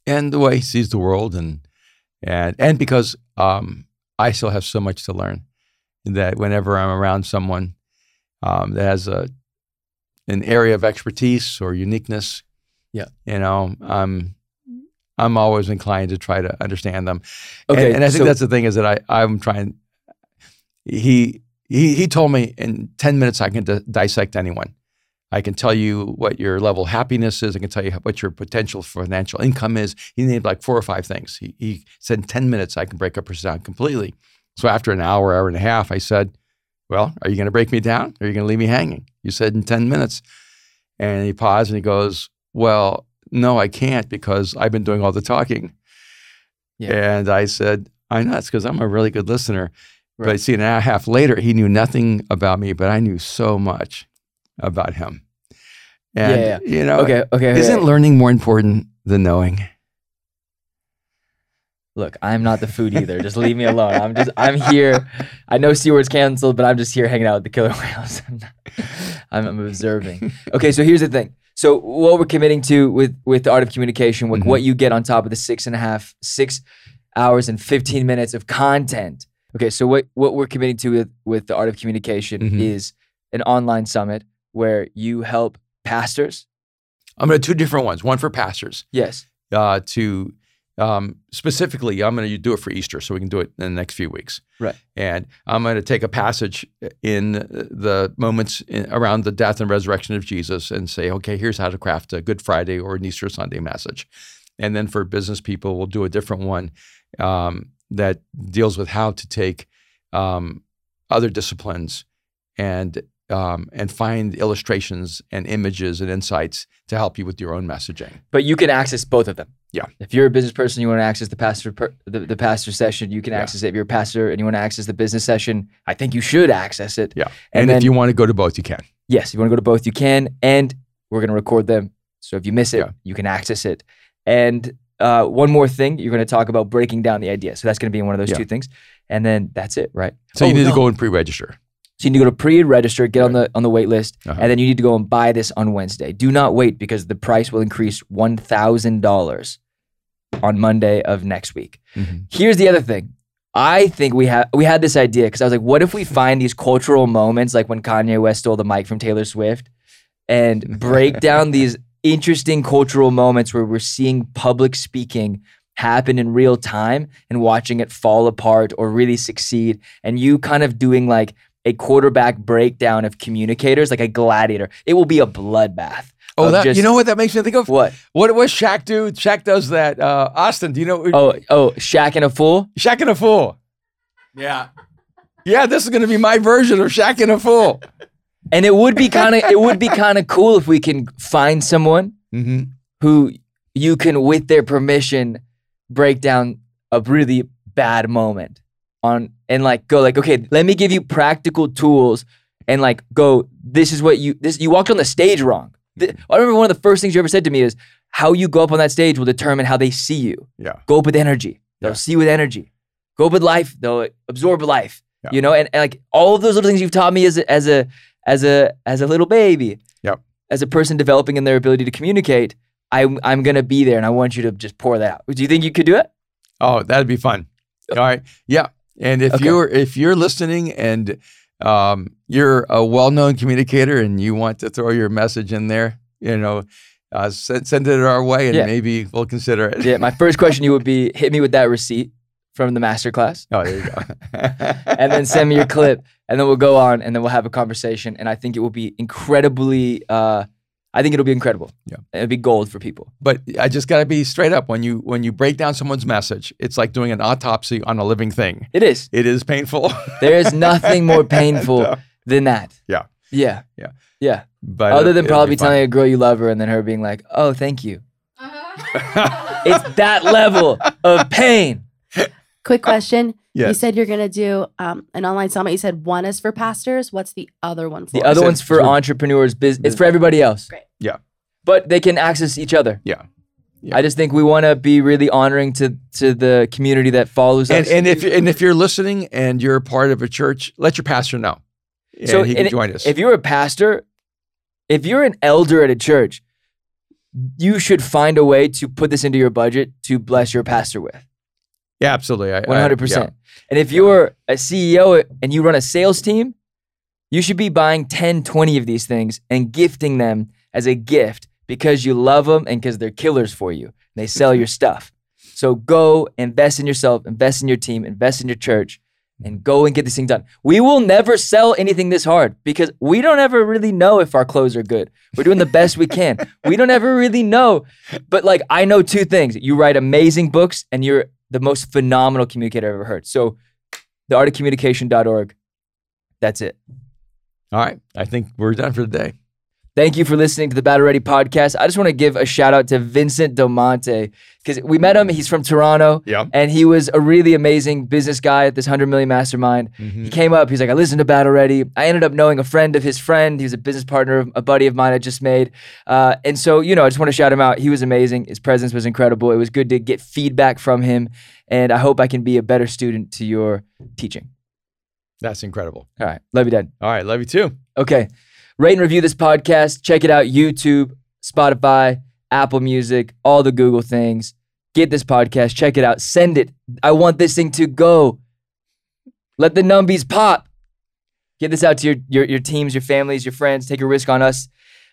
and the way he sees the world, and and and because um, I still have so much to learn, that whenever I'm around someone um, that has a an area of expertise or uniqueness,
Yeah.
you know, I'm I'm always inclined to try to understand them.
Okay,
and, and I think
so-
that's the thing is that I I'm trying. He he he told me in ten minutes I can di- dissect anyone. I can tell you what your level of happiness is. I can tell you what your potential financial income is. He named like four or five things. He, he said in 10 minutes, I can break up a person down completely. So after an hour, hour and a half, I said, Well, are you going to break me down? Or are you going to leave me hanging? You said in 10 minutes. And he paused and he goes, Well, no, I can't because I've been doing all the talking.
Yeah.
And I said, I know that's because I'm a really good listener.
Right.
But see, an hour and a half later, he knew nothing about me, but I knew so much about him. And,
Yeah,
you know,
okay okay
isn't learning more important than knowing?
look i'm not the food either just leave me alone i'm just i'm here i know SeaWorld's canceled but i'm just here hanging out with the killer whales I'm, I'm observing okay so here's the thing so what we're committing to with with the art of communication what,
Mhm.
what you get on top of the six and a half six hours and 15 minutes of content okay so what what we're committing to with with the art of communication
Mhm.
is an online summit where you help pastors
I'm going to two different ones. One for pastors
yes
uh, to um, specifically, I'm going to do it for Easter, so we can do it in the next few weeks.
Right.
And I'm going to take a passage in the moments in, around the death and resurrection of Jesus and say, okay, here's how to craft a Good Friday or an Easter Sunday message. And then for business people, we'll do a different one um, that deals with how to take um, other disciplines and um, and find illustrations and images and insights to help you with your own messaging.
but you can access both of them.
Yeah.
If you're a business person, you want to access the pastor per, the, the pastor session, you can
Yeah.
access it. If you're a pastor and you want to access the business session, I think you should access it.
Yeah.
And,
And,
then,
if you want to go to both, you can.
yes, if you want to go to both, you can, and we're going to record them. So if you miss it,
Yeah.
you can access it. And uh, one more thing, you're going to talk about breaking down the idea. So that's going to be one of those
Yeah.
two things, and then that's it, right?
So
Oh,
you need
no.
to go and pre-register.
So you need to go to pre-register, get on the on the wait list,
Uh-huh.
and then you need to go and buy this on Wednesday. Do not wait because the price will increase one thousand dollars on Monday of next week.
Mhm.
Here's the other thing. I think we had we had this idea because I was like, what if we find these cultural moments like when Kanye West stole the mic from Taylor Swift and break down these interesting cultural moments where we're seeing public speaking happen in real time and watching it fall apart or really succeed and you kind of doing like a quarterback breakdown of communicators like a gladiator it will be a bloodbath
Oh, that
just-
you know what that makes me think of?
what
What was Shaq do? Shaq does that. Uh, Austin, do you know?
oh oh Shaqtin' a Fool
Shaq and a fool. Yeah. Yeah, this is going to be my version of Shaqtin' a Fool.
and it would be kind of it would be kind of cool if we can find someone
Mm-hmm.
who you can with their permission break down a really bad moment on and like go like okay let me give you practical tools and like go this is what you this you walked on the stage wrong Th- i remember one of the first things you ever said to me is how you go up on that stage will determine how they see you
Yeah.
go up with energy they'll
Yeah.
see you with energy go up with life they'll absorb life
Yeah.
you know and, and like all of those little things you've taught me as a, as a as a as a little baby
Yep.
as a person developing in their ability to communicate I'm I'm gonna be there, and I want you to just pour that out. Do you think you could do it?
Oh, that'd be fun. All right. Yeah. And if
Okay.
you're if you're listening and um, you're a well-known communicator and you want to throw your message in there, you know, uh, send, send it our way and
Yeah.
maybe we'll consider it.
Yeah. My first question to you would be: hit me with that receipt from the master class,
Oh, there you go.
and then send me your clip, and then we'll go on, and then we'll have a conversation. And I think it will be incredibly. Uh, I think it'll be incredible.
Yeah.
it'll be gold for people.
But I just got to be straight up. When you when you break down someone's message, it's like doing an autopsy on a living thing.
It is.
It is painful.
There is nothing more painful
No.
than that.
Yeah.
Yeah.
Yeah.
Yeah.
But
Other
it-
than probably telling a girl you love her, and then her being like, "Oh, thank you."
Uh-huh.
It's that level of pain.
Quick question. You
Yes.
said you're going to do um, an online summit. You said one is for pastors. What's the other one for?
The other
said
one's for
for-
entrepreneurs. Biz- it's for everybody else.
Great.
Yeah.
But they can access each other.
Yeah. Yeah.
I just think we want to be really honoring to to the community that follows
and
us.
and if and if you're listening and you're a part of a church, let your pastor know. And
So,
he can
and
join us.
if you're a pastor, if you're an elder at a church, you should find a way to put this into your budget to bless your pastor with.
Yeah, absolutely.
One hundred percent. And if you're a CEO and you run a sales team, you should be buying 10, 20 of these things and gifting them as a gift because you love them and because they're killers for you. They sell your stuff. So go invest in yourself, invest in your team, invest in your church, and go and get this thing done. We will never sell anything this hard because we don't ever really know if our clothes are good. We're doing the best we can. We don't ever really know. But like I know two things. You write amazing books and you're the most phenomenal communicator I've ever heard. So theartofcommunication.org. That's it.
All right. I think we're done for the day.
Thank you for listening to the Battle Ready podcast. I just want to give a shout out to Vincent Del Monte because we met him. He's from Toronto
Yeah.
and he was a really amazing business guy at this 100 million mastermind.
Mm-hmm.
He came up, he's like, I listened to Battle Ready. I ended up knowing a friend of his friend. He was a business partner of a buddy of mine I just made. Uh, and so, you know, I just want to shout him out. He was amazing. His presence was incredible. It was good to get feedback from him. And I hope I can be a better student to your teaching.
That's incredible.
All right. Love you, Dad.
All right. Love you too.
Okay. Rate and review this podcast. Check it out YouTube, Spotify, Apple Music, all the Google things. Get this podcast. Check it out. Send it. I want this thing to go. Let the numbies pop. Get this out to your, your, your teams, your families, your friends. Take a risk on us.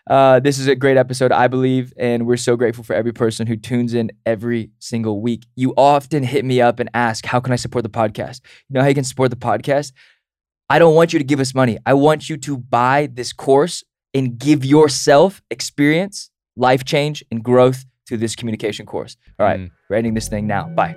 Uh, this is a great episode, I believe, and we're so grateful for every person who tunes in every single week. You often hit me up and ask, How can I support the podcast? You know how you can support the podcast? I don't want you to give us money. I want you to buy this course and give yourself experience, life change, and growth through this communication course. All right,
Mm.
we're ending this thing now. Bye.